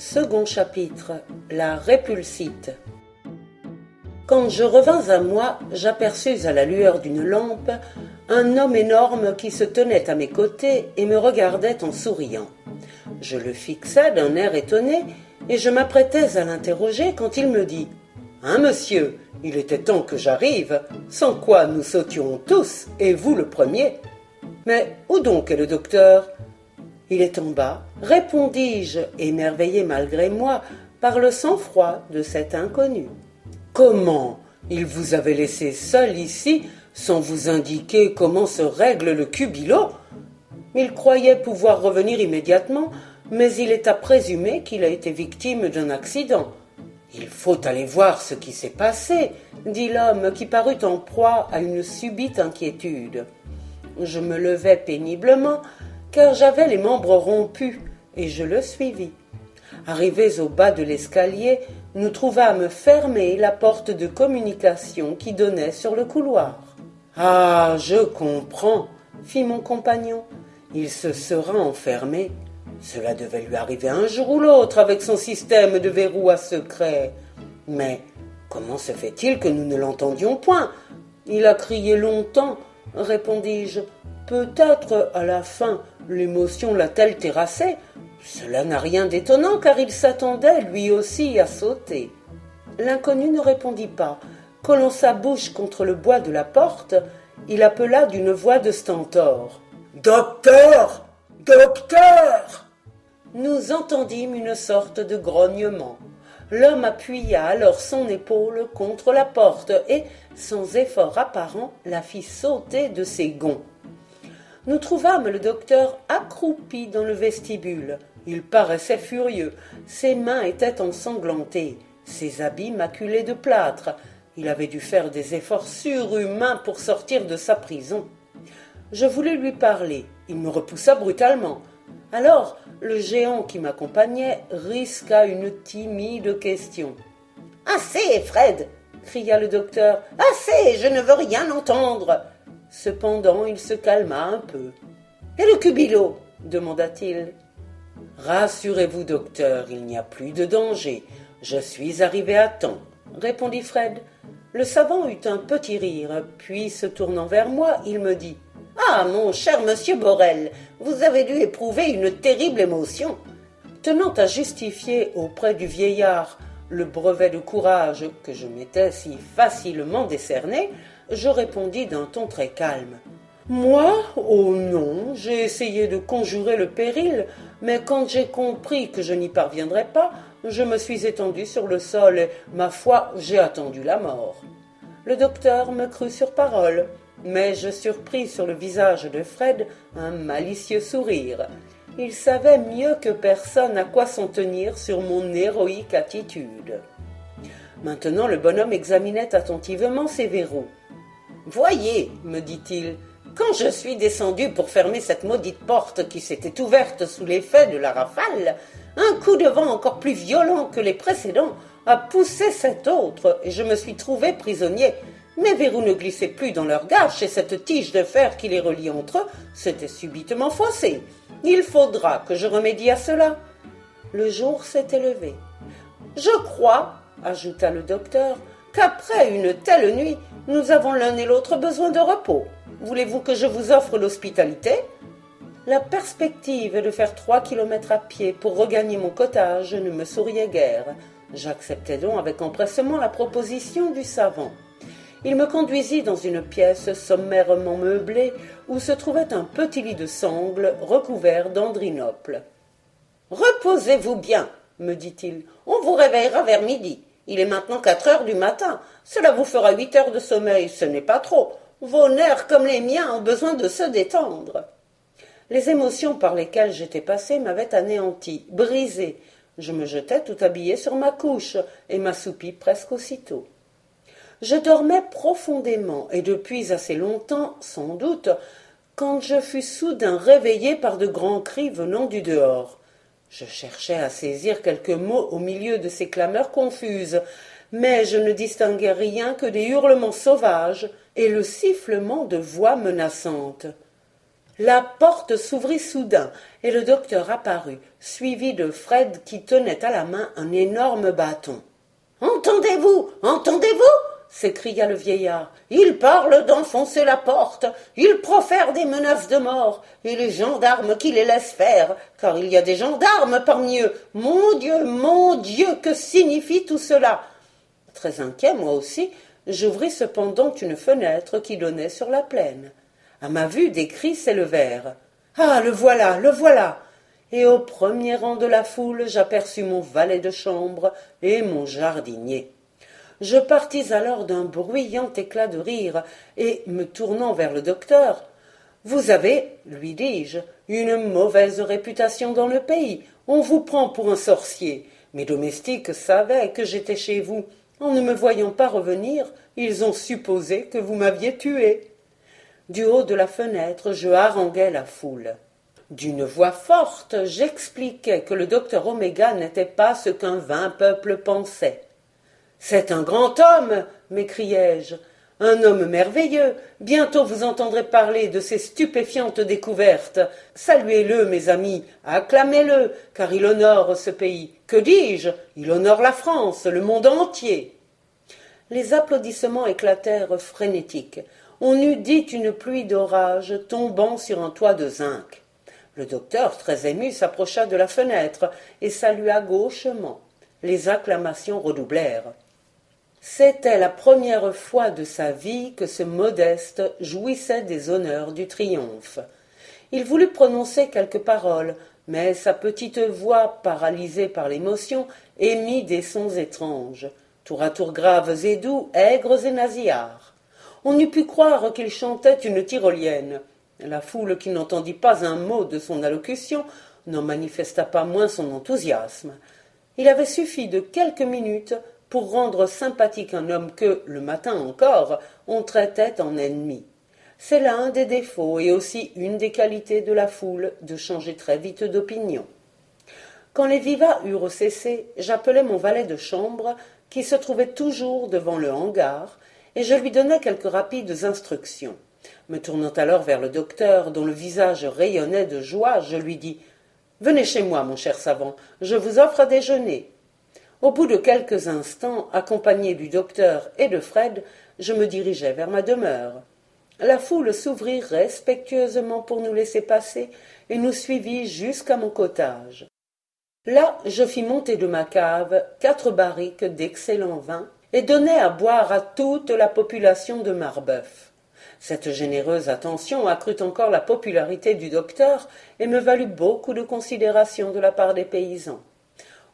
Second chapitre La répulsite. Quand je revins à moi, j'aperçus à la lueur d'une lampe un homme énorme qui se tenait à mes côtés et me regardait en souriant. Je le fixai d'un air étonné et je m'apprêtais à l'interroger quand il me dit Hein, monsieur, il était temps que j'arrive, sans quoi nous sautions tous, et vous le premier. Mais où donc est le docteur? Il est en bas, répondis-je, émerveillé malgré moi par le sang-froid de cet inconnu. Comment Il vous avait laissé seul ici sans vous indiquer comment se règle le cubilo? Il croyait pouvoir revenir immédiatement, mais il est à présumer qu'il a été victime d'un accident. Il faut aller voir ce qui s'est passé, dit l'homme qui parut en proie à une subite inquiétude. Je me levai péniblement, car j'avais les membres rompus, et je le suivis. Arrivés au bas de l'escalier, nous trouvâmes fermée la porte de communication qui donnait sur le couloir. Ah. Je comprends, fit mon compagnon. Il se sera enfermé. Cela devait lui arriver un jour ou l'autre avec son système de verrou à secret. Mais comment se fait-il que nous ne l'entendions point? Il a crié longtemps, répondis-je. Peut-être à la fin l'émotion l'a-t-elle terrassé Cela n'a rien d'étonnant car il s'attendait lui aussi à sauter. L'inconnu ne répondit pas, collant sa bouche contre le bois de la porte, il appela d'une voix de stentor. Docteur. Docteur. Nous entendîmes une sorte de grognement. L'homme appuya alors son épaule contre la porte et, sans effort apparent, la fit sauter de ses gonds. Nous trouvâmes le docteur accroupi dans le vestibule. Il paraissait furieux. Ses mains étaient ensanglantées, ses habits maculés de plâtre, il avait dû faire des efforts surhumains pour sortir de sa prison. Je voulus lui parler. Il me repoussa brutalement. Alors, le géant qui m'accompagnait risqua une timide question. Assez, Fred cria le docteur. Assez, je ne veux rien entendre. Cependant, il se calma un peu. Et le cubilo demanda-t-il. Rassurez-vous, docteur, il n'y a plus de danger. Je suis arrivé à temps, répondit Fred. Le savant eut un petit rire, puis se tournant vers moi, il me dit Ah, mon cher monsieur Borel, vous avez dû éprouver une terrible émotion. Tenant à justifier auprès du vieillard le brevet de courage que je m'étais si facilement décerné, je répondis d'un ton très calme. Moi Oh non, j'ai essayé de conjurer le péril, mais quand j'ai compris que je n'y parviendrais pas, je me suis étendu sur le sol et, ma foi, j'ai attendu la mort. Le docteur me crut sur parole, mais je surpris sur le visage de Fred un malicieux sourire. Il savait mieux que personne à quoi s'en tenir sur mon héroïque attitude. Maintenant le bonhomme examinait attentivement ses verrous. Voyez, me dit-il, quand je suis descendu pour fermer cette maudite porte qui s'était ouverte sous l'effet de la rafale, un coup de vent encore plus violent que les précédents a poussé cet autre, et je me suis trouvé prisonnier. Mes verrous ne glissaient plus dans leur gâche, et cette tige de fer qui les relie entre eux s'était subitement faussée. Il faudra que je remédie à cela. Le jour s'était levé. Je crois, ajouta le docteur, qu'après une telle nuit, nous avons l'un et l'autre besoin de repos. Voulez-vous que je vous offre l'hospitalité? La perspective de faire trois kilomètres à pied pour regagner mon cottage ne me souriait guère. J'acceptai donc avec empressement la proposition du savant. Il me conduisit dans une pièce sommairement meublée où se trouvait un petit lit de sangle recouvert d'andrinople. Reposez-vous bien, me dit-il. On vous réveillera vers midi. Il est maintenant quatre heures du matin. Cela vous fera huit heures de sommeil. Ce n'est pas trop. Vos nerfs comme les miens ont besoin de se détendre. Les émotions par lesquelles j'étais passé m'avaient anéanti, brisé. Je me jetai tout habillé sur ma couche et m'assoupis presque aussitôt. Je dormais profondément et depuis assez longtemps, sans doute, quand je fus soudain réveillé par de grands cris venant du dehors. Je cherchais à saisir quelques mots au milieu de ces clameurs confuses, mais je ne distinguais rien que des hurlements sauvages et le sifflement de voix menaçantes. La porte s'ouvrit soudain, et le docteur apparut, suivi de Fred qui tenait à la main un énorme bâton. Entendez-vous? Entendez-vous? S'écria le vieillard. Il parle d'enfoncer la porte, il profère des menaces de mort, et les gendarmes qui les laissent faire, car il y a des gendarmes parmi eux. Mon Dieu, mon Dieu, que signifie tout cela? Très inquiet, moi aussi, j'ouvris cependant une fenêtre qui donnait sur la plaine. À ma vue, des cris s'élevèrent. Ah. Le voilà. Le voilà. Et au premier rang de la foule j'aperçus mon valet de chambre et mon jardinier. Je partis alors d'un bruyant éclat de rire, et, me tournant vers le docteur, Vous avez, lui dis-je, une mauvaise réputation dans le pays. On vous prend pour un sorcier. Mes domestiques savaient que j'étais chez vous. En ne me voyant pas revenir, ils ont supposé que vous m'aviez tué. Du haut de la fenêtre, je haranguais la foule. D'une voix forte, j'expliquais que le docteur Oméga n'était pas ce qu'un vain peuple pensait. C'est un grand homme, m'écriai-je, un homme merveilleux. Bientôt vous entendrez parler de ses stupéfiantes découvertes. Saluez-le, mes amis, acclamez-le, car il honore ce pays. Que dis-je? Il honore la France, le monde entier. Les applaudissements éclatèrent frénétiques. On eût dit une pluie d'orage tombant sur un toit de zinc. Le docteur, très ému, s'approcha de la fenêtre et salua gauchement. Les acclamations redoublèrent. C'était la première fois de sa vie que ce modeste jouissait des honneurs du triomphe. Il voulut prononcer quelques paroles, mais sa petite voix, paralysée par l'émotion, émit des sons étranges, tour à tour graves et doux, aigres et nasillards. On eût pu croire qu'il chantait une tyrolienne. La foule qui n'entendit pas un mot de son allocution n'en manifesta pas moins son enthousiasme. Il avait suffi de quelques minutes pour rendre sympathique un homme que, le matin encore, on traitait en ennemi. C'est là un des défauts et aussi une des qualités de la foule de changer très vite d'opinion. Quand les vivats eurent cessé, j'appelai mon valet de chambre, qui se trouvait toujours devant le hangar, et je lui donnai quelques rapides instructions. Me tournant alors vers le docteur, dont le visage rayonnait de joie, je lui dis Venez chez moi, mon cher savant, je vous offre à déjeuner. Au bout de quelques instants, accompagné du docteur et de Fred, je me dirigeai vers ma demeure. La foule s'ouvrit respectueusement pour nous laisser passer et nous suivit jusqu'à mon cottage. Là, je fis monter de ma cave quatre barriques d'excellent vin et donnai à boire à toute la population de Marbeuf. Cette généreuse attention accrut encore la popularité du docteur et me valut beaucoup de considération de la part des paysans.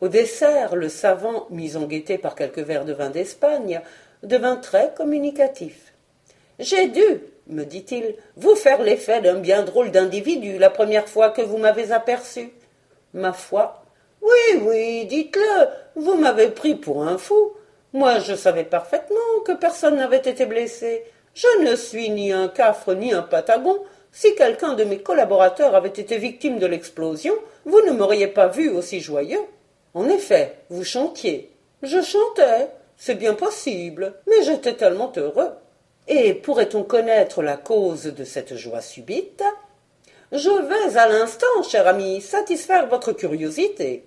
Au dessert, le savant, mis en gaieté par quelques verres de vin d'Espagne, devint très communicatif. J'ai dû, me dit-il, vous faire l'effet d'un bien drôle d'individu la première fois que vous m'avez aperçu. Ma foi. Oui, oui, dites-le, vous m'avez pris pour un fou. Moi, je savais parfaitement que personne n'avait été blessé. Je ne suis ni un cafre ni un patagon. Si quelqu'un de mes collaborateurs avait été victime de l'explosion, vous ne m'auriez pas vu aussi joyeux. En effet, vous chantiez. Je chantais, c'est bien possible, mais j'étais tellement heureux. Et pourrait-on connaître la cause de cette joie subite? Je vais à l'instant, cher ami, satisfaire votre curiosité.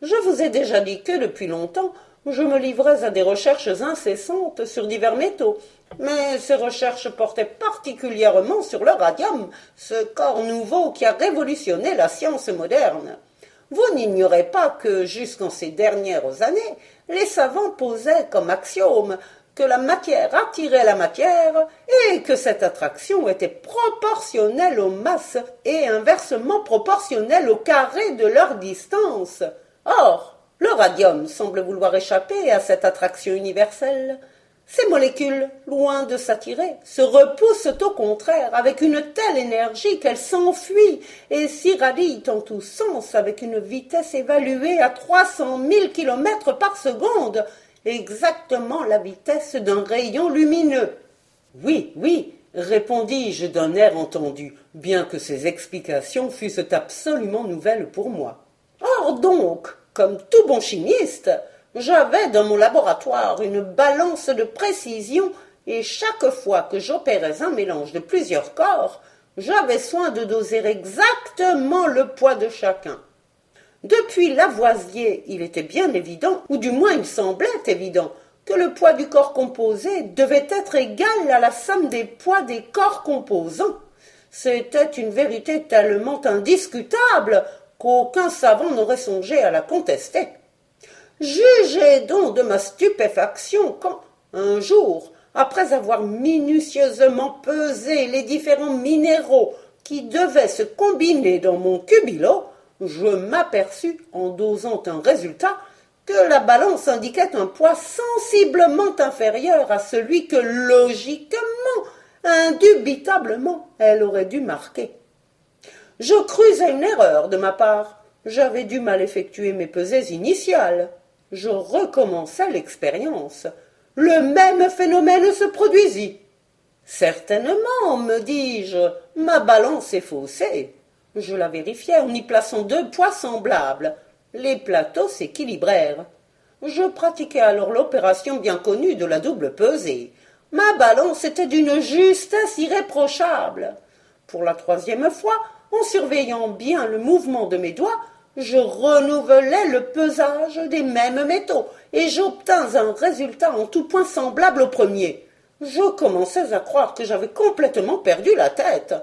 Je vous ai déjà dit que depuis longtemps je me livrais à des recherches incessantes sur divers métaux, mais ces recherches portaient particulièrement sur le radium, ce corps nouveau qui a révolutionné la science moderne. Vous n'ignorez pas que, jusqu'en ces dernières années, les savants posaient comme axiome que la matière attirait la matière et que cette attraction était proportionnelle aux masses et inversement proportionnelle au carré de leur distance. Or, le radium semble vouloir échapper à cette attraction universelle. Ces molécules, loin de s'attirer, se repoussent au contraire avec une telle énergie qu'elles s'enfuient et s'irradient en tous sens avec une vitesse évaluée à trois cent mille kilomètres par seconde, exactement la vitesse d'un rayon lumineux. Oui, oui, répondis-je d'un air entendu, bien que ces explications fussent absolument nouvelles pour moi. Or donc, comme tout bon chimiste, j'avais dans mon laboratoire une balance de précision et chaque fois que j'opérais un mélange de plusieurs corps, J'avais soin de doser exactement le poids de chacun. Depuis Lavoisier, il était bien évident, ou du moins il semblait évident, que le poids du corps composé devait être égal à la somme des poids des corps composants. C'était une vérité tellement indiscutable qu'aucun savant n'aurait songé à la contester. Jugez donc de ma stupéfaction quand, un jour, après avoir minutieusement pesé les différents minéraux qui devaient se combiner dans mon cubilo, je m'aperçus, en dosant un résultat, que la balance indiquait un poids sensiblement inférieur à celui que logiquement, indubitablement, elle aurait dû marquer. Je crus à une erreur de ma part. J'avais dû mal effectuer mes pesées initiales. Je recommençai l'expérience. Le même phénomène se produisit. Certainement, me dis-je, ma balance est faussée. Je la vérifiai en y plaçant deux poids semblables. Les plateaux s'équilibrèrent. Je pratiquai alors l'opération bien connue de la double pesée. Ma balance était d'une justesse irréprochable. Pour la troisième fois, en surveillant bien le mouvement de mes doigts, je renouvelai le pesage des mêmes métaux, et j'obtins un résultat en tout point semblable au premier. Je commençais à croire que j'avais complètement perdu la tête.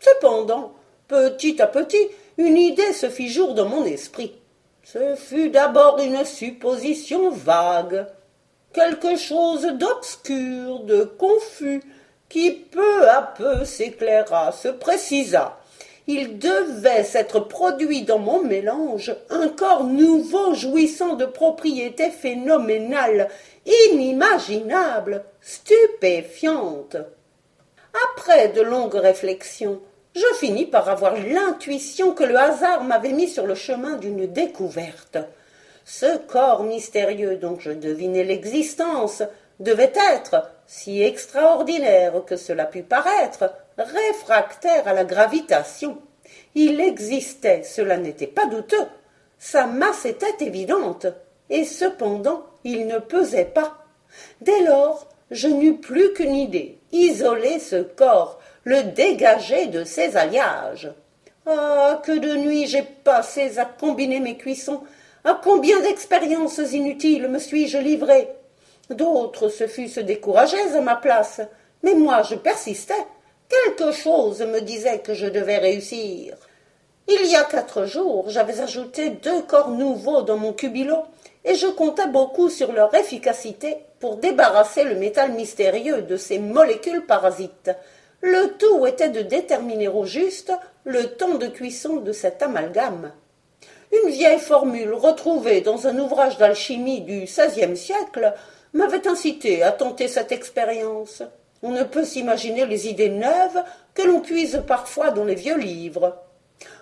Cependant, petit à petit, une idée se fit jour dans mon esprit. Ce fut d'abord une supposition vague, quelque chose d'obscur, de confus, qui peu à peu s'éclaira, se précisa. Il devait s'être produit dans mon mélange un corps nouveau jouissant de propriétés phénoménales, inimaginables, stupéfiantes. Après de longues réflexions, je finis par avoir l'intuition que le hasard m'avait mis sur le chemin d'une découverte. Ce corps mystérieux dont je devinais l'existence devait être, si extraordinaire que cela pût paraître, réfractaire à la gravitation. Il existait, cela n'était pas douteux. Sa masse était évidente, et cependant il ne pesait pas. Dès lors, je n'eus plus qu'une idée isoler ce corps, le dégager de ses alliages. Ah. Que de nuits j'ai passé à combiner mes cuissons. À combien d'expériences inutiles me suis je livré. D'autres se fussent découragés à ma place. Mais moi je persistais. Quelque chose me disait que je devais réussir. Il y a quatre jours, j'avais ajouté deux corps nouveaux dans mon cubilo, et je comptais beaucoup sur leur efficacité pour débarrasser le métal mystérieux de ces molécules parasites. Le tout était de déterminer au juste le temps de cuisson de cet amalgame. Une vieille formule retrouvée dans un ouvrage d'alchimie du XVIe siècle m'avait incité à tenter cette expérience. On ne peut s'imaginer les idées neuves que l'on puise parfois dans les vieux livres.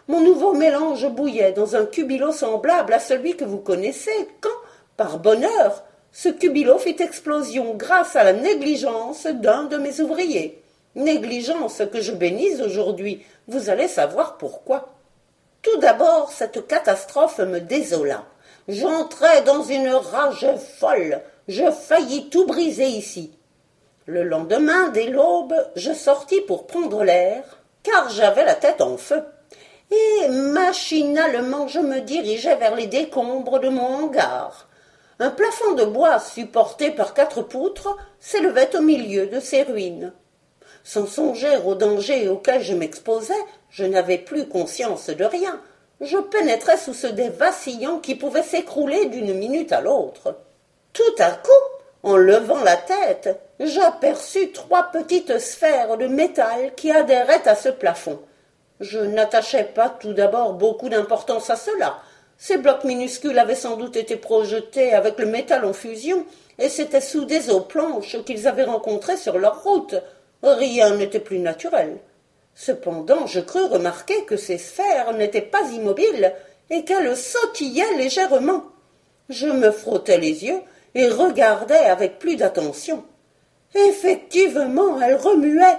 Mon nouveau mélange bouillait dans un cubilo semblable à celui que vous connaissez, quand, par bonheur, ce cubilo fit explosion grâce à la négligence d'un de mes ouvriers. Négligence que je bénis aujourd'hui. Vous allez savoir pourquoi. Tout d'abord, cette catastrophe me désola. J'entrai dans une rage folle. Je faillis tout briser ici. Le lendemain, dès l'aube, je sortis pour prendre l'air, car j'avais la tête en feu. Et machinalement je me dirigeai vers les décombres de mon hangar. Un plafond de bois supporté par quatre poutres s'élevait au milieu de ces ruines. Sans songer au danger auquel je m'exposais, je n'avais plus conscience de rien. Je pénétrais sous ce dé vacillant qui pouvait s'écrouler d'une minute à l'autre. Tout à coup, en levant la tête, j'aperçus trois petites sphères de métal qui adhéraient à ce plafond. Je n'attachais pas tout d'abord beaucoup d'importance à cela. Ces blocs minuscules avaient sans doute été projetés avec le métal en fusion et s'étaient soudés aux planches qu'ils avaient rencontrées sur leur route. Rien n'était plus naturel. Cependant, je crus remarquer que ces sphères n'étaient pas immobiles et qu'elles sautillaient légèrement. Je me frottais les yeux et regardais avec plus d'attention. Effectivement, elle remuait.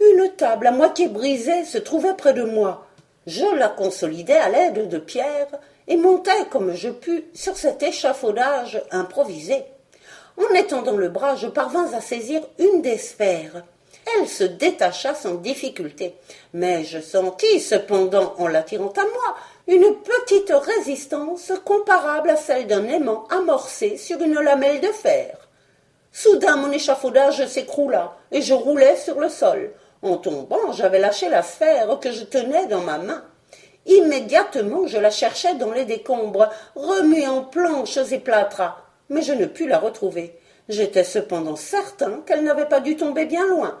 Une table à moitié brisée se trouvait près de moi. Je la consolidai à l'aide de pierres et montai comme je pus sur cet échafaudage improvisé. En étendant le bras, je parvins à saisir une des sphères. Elle se détacha sans difficulté, mais je sentis cependant, en l'attirant à moi, une petite résistance comparable à celle d'un aimant amorcé sur une lamelle de fer. Soudain mon échafaudage s'écroula, et je roulai sur le sol. En tombant, j'avais lâché la sphère que je tenais dans ma main. Immédiatement je la cherchai dans les décombres, remuant planches et plâtras, mais je ne pus la retrouver. J'étais cependant certain qu'elle n'avait pas dû tomber bien loin.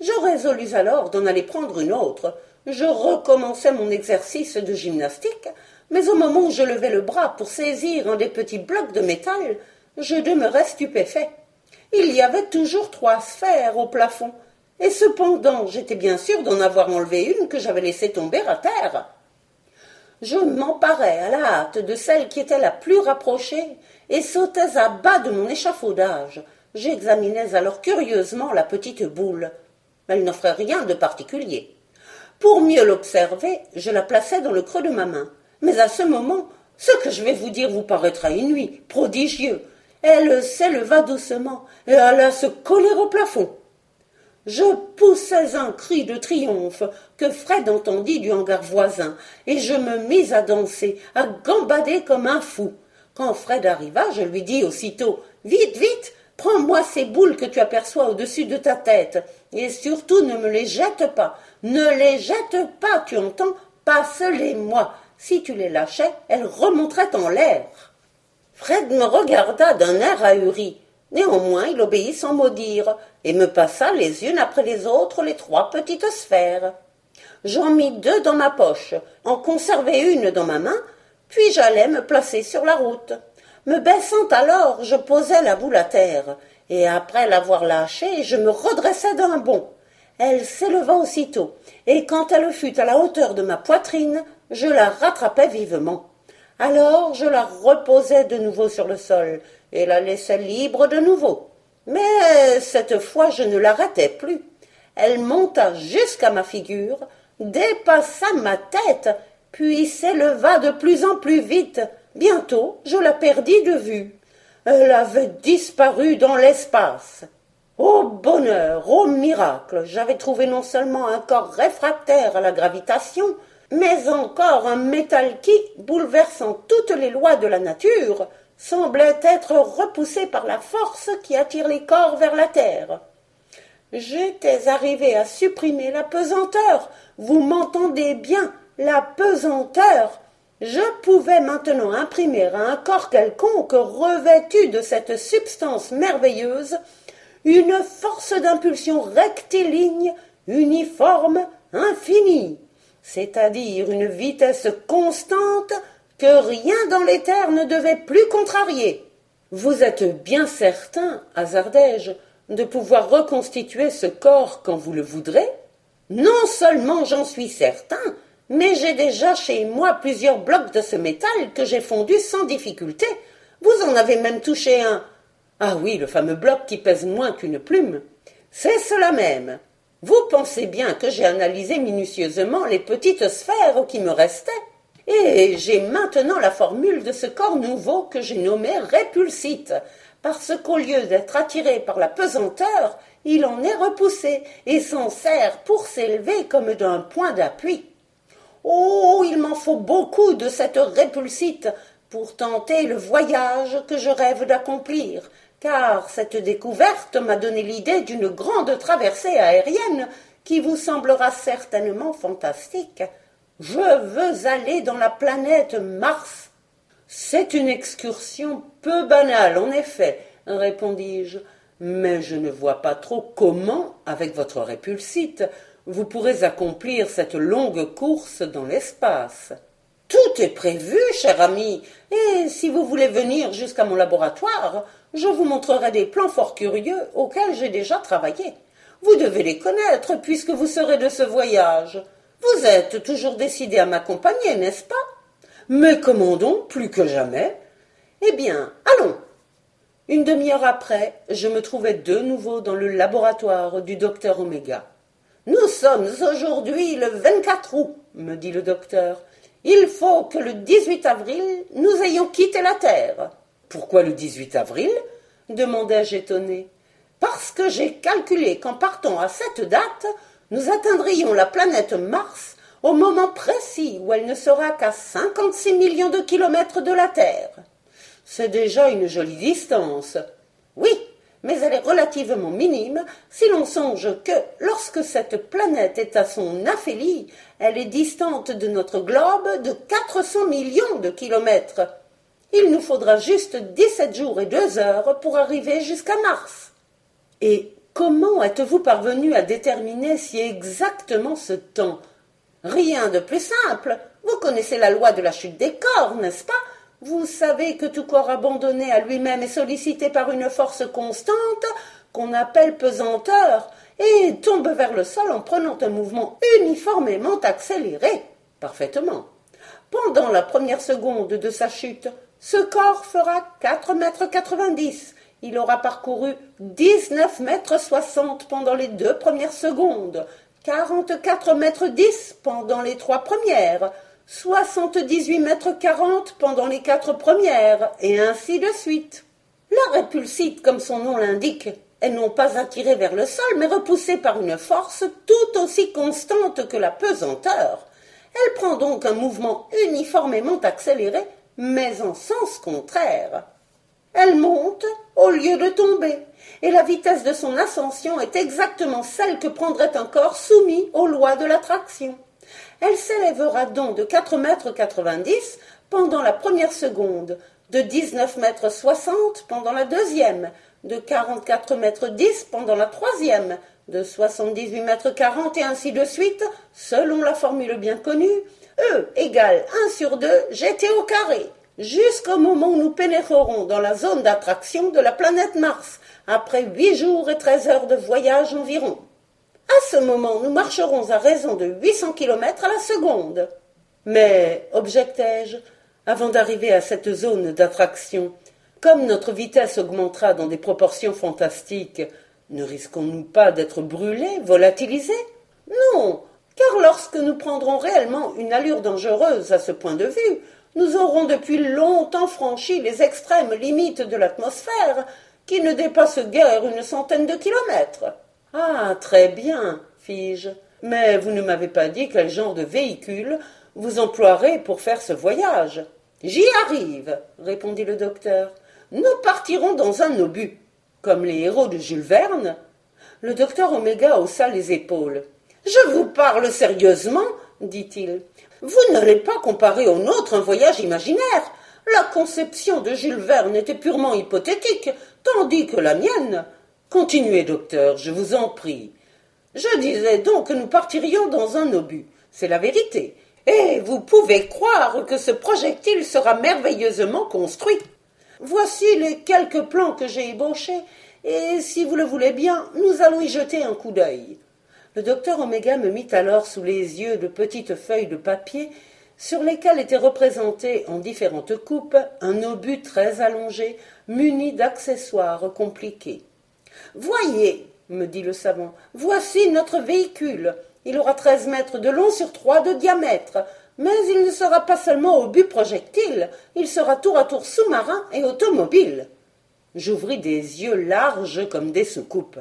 Je résolus alors d'en aller prendre une autre. Je recommençai mon exercice de gymnastique, mais au moment où je levai le bras pour saisir un des petits blocs de métal, je demeurai stupéfait. Il y avait toujours trois sphères au plafond, et cependant j'étais bien sûr d'en avoir enlevé une que j'avais laissée tomber à terre. Je m'emparai à la hâte de celle qui était la plus rapprochée et sautais à bas de mon échafaudage. J'examinais alors curieusement la petite boule. Elle n'offrait rien de particulier. Pour mieux l'observer, je la plaçai dans le creux de ma main. Mais à ce moment, ce que je vais vous dire vous paraîtra inouï, prodigieux. Elle s'éleva doucement et alla se coller au plafond. Je poussais un cri de triomphe que Fred entendit du hangar voisin, et je me mis à danser, à gambader comme un fou. Quand Fred arriva, je lui dis aussitôt Vite, vite, prends-moi ces boules que tu aperçois au-dessus de ta tête, et surtout ne me les jette pas. Ne les jette pas, tu entends Passe-les-moi. Si tu les lâchais, elles remonteraient en l'air. Fred me regarda d'un air ahuri. Néanmoins, il obéit sans mot dire, et me passa les unes après les autres les trois petites sphères. J'en mis deux dans ma poche, en conservai une dans ma main, puis j'allais me placer sur la route. Me baissant alors, je posai la boule à terre, et après l'avoir lâchée, je me redressai d'un bond. Elle s'éleva aussitôt, et quand elle fut à la hauteur de ma poitrine, je la rattrapai vivement. Alors je la reposai de nouveau sur le sol, et la laissai libre de nouveau. Mais cette fois je ne l'arrêtai plus. Elle monta jusqu'à ma figure, dépassa ma tête, puis s'éleva de plus en plus vite. Bientôt je la perdis de vue. Elle avait disparu dans l'espace. Ô bonheur, ô miracle, j'avais trouvé non seulement un corps réfractaire à la gravitation, mais encore un métal qui, bouleversant toutes les lois de la nature, semblait être repoussé par la force qui attire les corps vers la terre. J'étais arrivé à supprimer la pesanteur. Vous m'entendez bien, la pesanteur. Je pouvais maintenant imprimer à un corps quelconque revêtu de cette substance merveilleuse une force d'impulsion rectiligne, uniforme, infinie, c'est-à-dire une vitesse constante que rien dans les terres ne devait plus contrarier. Vous êtes bien certain, hasardai-je, de pouvoir reconstituer ce corps quand vous le voudrez? Non seulement j'en suis certain, mais j'ai déjà chez moi plusieurs blocs de ce métal que j'ai fondu sans difficulté. Vous en avez même touché un. Ah oui, le fameux bloc qui pèse moins qu'une plume. C'est cela même. Vous pensez bien que j'ai analysé minutieusement les petites sphères qui me restaient. Et j'ai maintenant la formule de ce corps nouveau que j'ai nommé répulsite, parce qu'au lieu d'être attiré par la pesanteur, il en est repoussé et s'en sert pour s'élever comme d'un point d'appui. Oh, il m'en faut beaucoup de cette répulsite pour tenter le voyage que je rêve d'accomplir, car cette découverte m'a donné l'idée d'une grande traversée aérienne qui vous semblera certainement fantastique. Je veux aller dans la planète Mars. C'est une excursion peu banale, en effet, répondis-je, mais je ne vois pas trop comment, avec votre répulsite, vous pourrez accomplir cette longue course dans l'espace. Tout est prévu, cher ami, et si vous voulez venir jusqu'à mon laboratoire, je vous montrerai des plans fort curieux auxquels j'ai déjà travaillé. Vous devez les connaître puisque vous serez de ce voyage. Vous êtes toujours décidé à m'accompagner, n'est-ce pas? Mais comment donc, plus que jamais Eh bien, allons. Une demi-heure après, je me trouvais de nouveau dans le laboratoire du docteur Oméga. Nous sommes aujourd'hui le 24 août, me dit le docteur. Il faut que le 18 avril, nous ayons quitté la Terre. Pourquoi le 18 avril? demandai-je étonné. Parce que j'ai calculé qu'en partant à cette date, nous atteindrions la planète Mars au moment précis où elle ne sera qu'à 56 millions de kilomètres de la Terre. C'est déjà une jolie distance. Oui, mais elle est relativement minime si l'on songe que, lorsque cette planète est à son aphélie, elle est distante de notre globe de 400 millions de kilomètres. Il nous faudra juste dix-sept jours et deux heures pour arriver jusqu'à Mars. Et comment êtes-vous parvenu à déterminer si exactement ce temps? Rien de plus simple. Vous connaissez la loi de la chute des corps, n'est-ce pas? Vous savez que tout corps abandonné à lui-même est sollicité par une force constante qu'on appelle pesanteur et tombe vers le sol en prenant un mouvement uniformément accéléré. Parfaitement. Pendant la première seconde de sa chute, ce corps fera quatre mètres quatre-vingt-dix. Il aura parcouru dix-neuf mètres soixante pendant les deux premières secondes, 44 mètres 10 pendant les trois premières, 78 mètres 40 pendant les quatre premières, et ainsi de suite. La répulsite, comme son nom l'indique, est non pas attirée vers le sol, mais repoussée par une force tout aussi constante que la pesanteur. Elle prend donc un mouvement uniformément accéléré, mais en sens contraire. Elle monte au lieu de tomber, et la vitesse de son ascension est exactement celle que prendrait un corps soumis aux lois de l'attraction. Elle s'élèvera donc de quatre mètres quatre-vingt-dix pendant la première seconde, de dix-neuf mètres soixante pendant la deuxième, de quarante-quatre mètres dix pendant la troisième, de soixante-dix-huit mètres quarante et ainsi de suite, selon la formule bien connue, E égale un sur deux gt au carré, jusqu'au moment où nous pénétrerons dans la zone d'attraction de la planète Mars, après huit jours et treize heures de voyage environ. À ce moment, nous marcherons à raison de huit cents kilomètres à la seconde. Mais, objectai-je, avant d'arriver à cette zone d'attraction, comme notre vitesse augmentera dans des proportions fantastiques, ne risquons-nous pas d'être brûlés, volatilisés? Non, car lorsque nous prendrons réellement une allure dangereuse à ce point de vue, nous aurons depuis longtemps franchi les extrêmes limites de l'atmosphère, qui ne dépasse guère une centaine de kilomètres. Ah. Très bien, fis-je. Mais vous ne m'avez pas dit quel genre de véhicule vous emploierez pour faire ce voyage. J'y arrive, répondit le docteur. Nous partirons dans un obus, comme les héros de Jules Verne. Le docteur Oméga haussa les épaules. Je vous parle sérieusement, dit-il. Vous n'allez pas comparer au nôtre un voyage imaginaire. La conception de Jules Verne était purement hypothétique, tandis que la mienne. Continuez, docteur, je vous en prie. Je disais donc que nous partirions dans un obus. C'est la vérité. Et vous pouvez croire que ce projectile sera merveilleusement construit. Voici les quelques plans que j'ai ébauchés, et si vous le voulez bien, nous allons y jeter un coup d'œil. Le docteur Oméga me mit alors sous les yeux de petites feuilles de papier sur lesquelles était représenté en différentes coupes un obus très allongé, muni d'accessoires compliqués. Voyez, me dit le savant, voici notre véhicule. Il aura treize mètres de long sur trois de diamètre. Mais il ne sera pas seulement obus projectile, il sera tour à tour sous-marin et automobile. J'ouvris des yeux larges comme des soucoupes.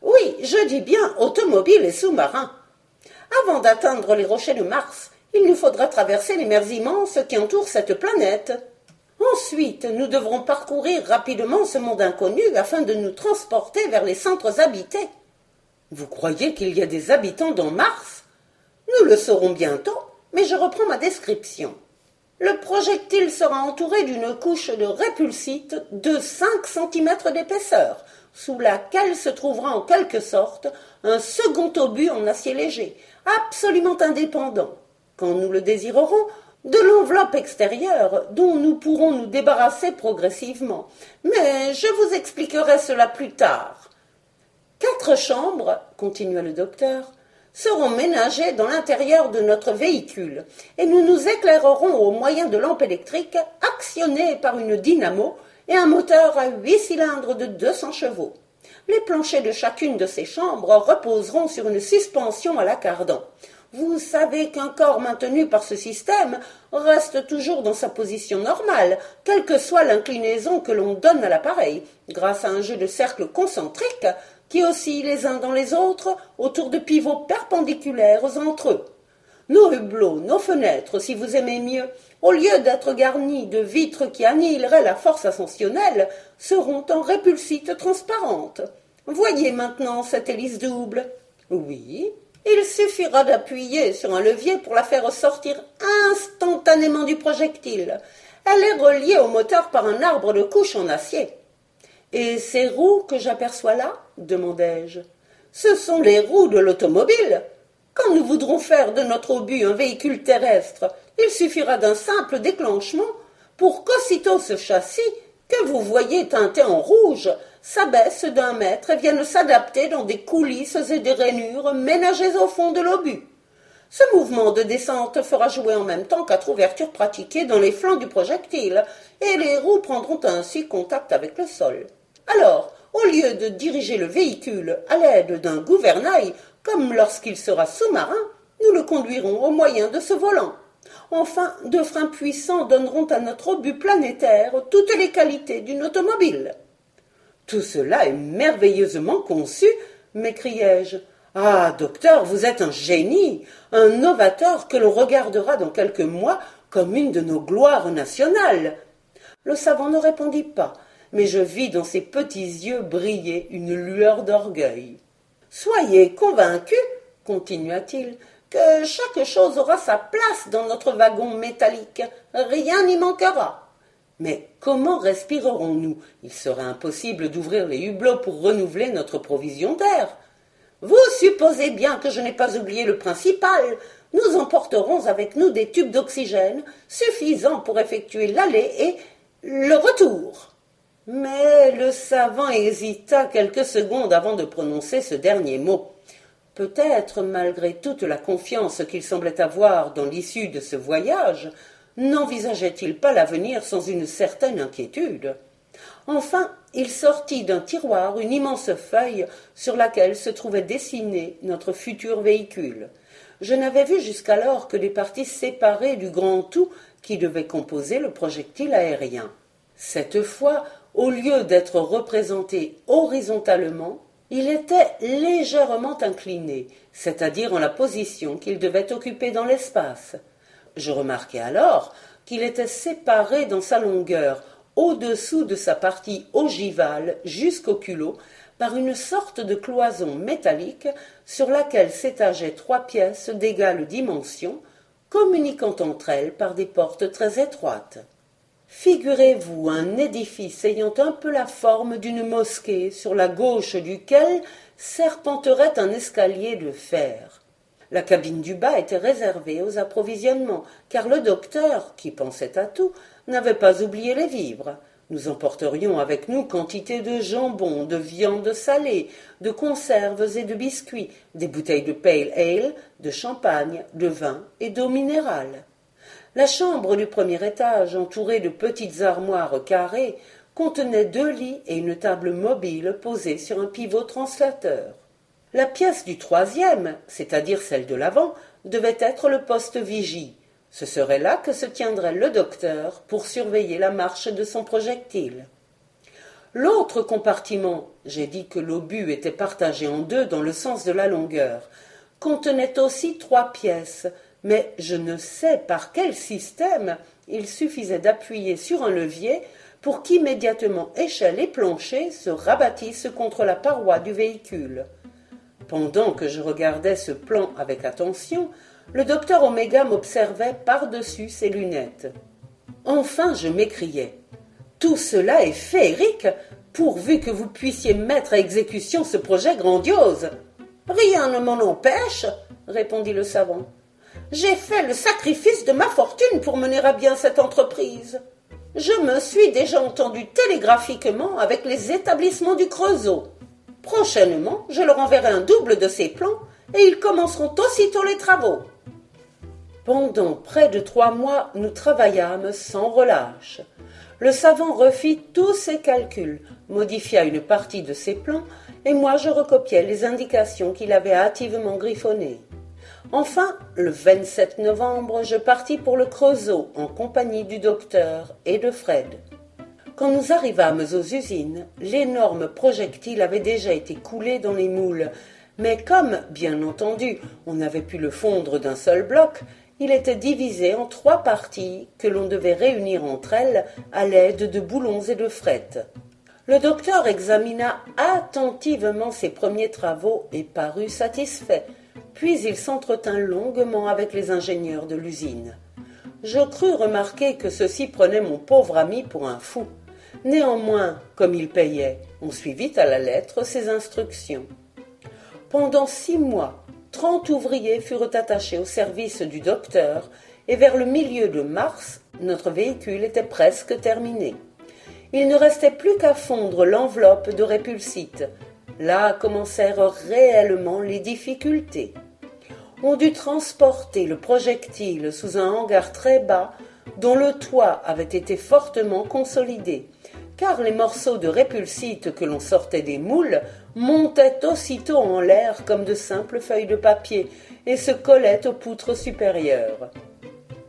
Oui, je dis bien automobile et sous-marin. Avant d'atteindre les rochers de Mars, il nous faudra traverser les mers immenses qui entourent cette planète. Ensuite, nous devrons parcourir rapidement ce monde inconnu afin de nous transporter vers les centres habités. Vous croyez qu'il y a des habitants dans Mars? Nous le saurons bientôt, mais je reprends ma description. Le projectile sera entouré d'une couche de répulsite de cinq centimètres d'épaisseur, sous laquelle se trouvera en quelque sorte un second obus en acier léger, absolument indépendant, quand nous le désirerons, de l'enveloppe extérieure dont nous pourrons nous débarrasser progressivement. Mais je vous expliquerai cela plus tard. Quatre chambres, continua le docteur, seront ménagées dans l'intérieur de notre véhicule, et nous nous éclairerons au moyen de lampes électriques actionnées par une dynamo et un moteur à huit cylindres de deux cents chevaux. Les planchers de chacune de ces chambres reposeront sur une suspension à la. Vous savez qu'un corps maintenu par ce système reste toujours dans sa position normale, quelle que soit l'inclinaison que l'on donne à l'appareil, grâce à un jeu de cercles concentriques qui oscillent les uns dans les autres autour de pivots perpendiculaires entre eux. Nos hublots, nos fenêtres, si vous aimez mieux, au lieu d'être garnis de vitres qui annihileraient la force ascensionnelle, seront en répulsite transparente. Voyez maintenant cette hélice double. Oui, il suffira d'appuyer sur un levier pour la faire sortir instantanément du projectile. Elle est reliée au moteur par un arbre de couche en acier. Et ces roues que j'aperçois là demandai-je. Ce sont les roues de l'automobile. Quand nous voudrons faire de notre obus un véhicule terrestre, il suffira d'un simple déclenchement pour qu'aussitôt ce châssis, que vous voyez teinté en rouge, s'abaisse d'un mètre et vienne s'adapter dans des coulisses et des rainures ménagées au fond de l'obus. Ce mouvement de descente fera jouer en même temps quatre ouvertures pratiquées dans les flancs du projectile, et les roues prendront ainsi contact avec le sol. Alors, au lieu de diriger le véhicule à l'aide d'un gouvernail, comme lorsqu'il sera sous-marin, nous le conduirons au moyen de ce volant. Enfin, deux freins puissants donneront à notre obus planétaire toutes les qualités d'une automobile. Tout cela est merveilleusement conçu, m'écriai-je. Ah, docteur, vous êtes un génie, un novateur que l'on regardera dans quelques mois comme une de nos gloires nationales. Le savant ne répondit pas, mais je vis dans ses petits yeux briller une lueur d'orgueil. Soyez convaincu, continua-t-il, que chaque chose aura sa place dans notre wagon métallique. Rien n'y manquera. Mais comment respirerons-nous? Il serait impossible d'ouvrir les hublots pour renouveler notre provision d'air. Vous supposez bien que je n'ai pas oublié le principal. Nous emporterons avec nous des tubes d'oxygène suffisants pour effectuer l'aller et le retour. Mais le savant hésita quelques secondes avant de prononcer ce dernier mot. Peut-être, malgré toute la confiance qu'il semblait avoir dans l'issue de ce voyage, n'envisageait-il pas l'avenir sans une certaine inquiétude? Enfin, il sortit d'un tiroir une immense feuille sur laquelle se trouvait dessiné notre futur véhicule. Je n'avais vu jusqu'alors que des parties séparées du grand tout qui devait composer le projectile aérien. Cette fois, au lieu d'être représenté horizontalement, il était légèrement incliné, c'est-à-dire en la position qu'il devait occuper dans l'espace. Je remarquai alors qu'il était séparé dans sa longueur, au-dessous de sa partie ogivale jusqu'au culot, par une sorte de cloison métallique sur laquelle s'étageaient trois pièces d'égale dimension, communiquant entre elles par des portes très étroites. Figurez-vous un édifice ayant un peu la forme d'une mosquée, sur la gauche duquel serpenterait un escalier de fer. La cabine du bas était réservée aux approvisionnements, car le docteur, qui pensait à tout, n'avait pas oublié les vivres. Nous emporterions avec nous quantité de jambon, de viande salée, de conserves et de biscuits, des bouteilles de pale ale, de champagne, de vin et d'eau minérale. La chambre du premier étage, entourée de petites armoires carrées, contenait deux lits et une table mobile posée sur un pivot translateur. La pièce du troisième, c'est-à-dire celle de l'avant, devait être le poste vigie. Ce serait là que se tiendrait le docteur pour surveiller la marche de son projectile. L'autre compartiment, j'ai dit que l'obus était partagé en deux dans le sens de la longueur, contenait aussi trois pièces, mais je ne sais par quel système il suffisait d'appuyer sur un levier pour qu'immédiatement échelle et plancher se rabattissent contre la paroi du véhicule. Pendant que je regardais ce plan avec attention, le docteur Oméga m'observait par-dessus ses lunettes. Enfin, je m'écriai. Tout cela est féerique, pourvu que vous puissiez mettre à exécution ce projet grandiose. Rien ne m'en empêche, répondit le savant. J'ai fait le sacrifice de ma fortune pour mener à bien cette entreprise. Je me suis déjà entendu télégraphiquement avec les établissements du Creusot. Prochainement, je leur enverrai un double de ces plans et ils commenceront aussitôt les travaux. Pendant près de trois mois, nous travaillâmes sans relâche. Le savant refit tous ses calculs, modifia une partie de ses plans, et moi je recopiai les indications qu'il avait hâtivement griffonnées. Enfin, le 27 novembre, je partis pour le Creusot en compagnie du docteur et de Fred. Quand nous arrivâmes aux usines, l'énorme projectile avait déjà été coulé dans les moules, mais comme, bien entendu, on n'avait pu le fondre d'un seul bloc, il était divisé en trois parties que l'on devait réunir entre elles à l'aide de boulons et de frettes. Le docteur examina attentivement ses premiers travaux et parut satisfait, puis il s'entretint longuement avec les ingénieurs de l'usine. Je crus remarquer que ceux-ci prenaient mon pauvre ami pour un fou. Néanmoins, comme il payait, on suivit à la lettre ses instructions. Pendant six mois, trente ouvriers furent attachés au service du docteur, et vers le milieu de mars, notre véhicule était presque terminé. Il ne restait plus qu'à fondre l'enveloppe de répulsite. Là commencèrent réellement les difficultés. On dut transporter le projectile sous un hangar très bas dont le toit avait été fortement consolidé, car les morceaux de répulsite que l'on sortait des moules montaient aussitôt en l'air comme de simples feuilles de papier et se collaient aux poutres supérieures.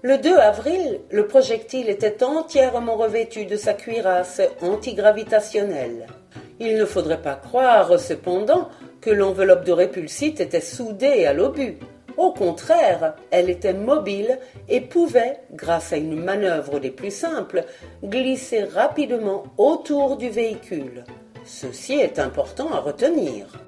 Le 2 avril, le projectile était entièrement revêtu de sa cuirasse antigravitationnelle. Il ne faudrait pas croire, cependant, que l'enveloppe de répulsite était soudée à l'obus. Au contraire, elle était mobile et pouvait, grâce à une manœuvre des plus simples, glisser rapidement autour du véhicule. Ceci est important à retenir.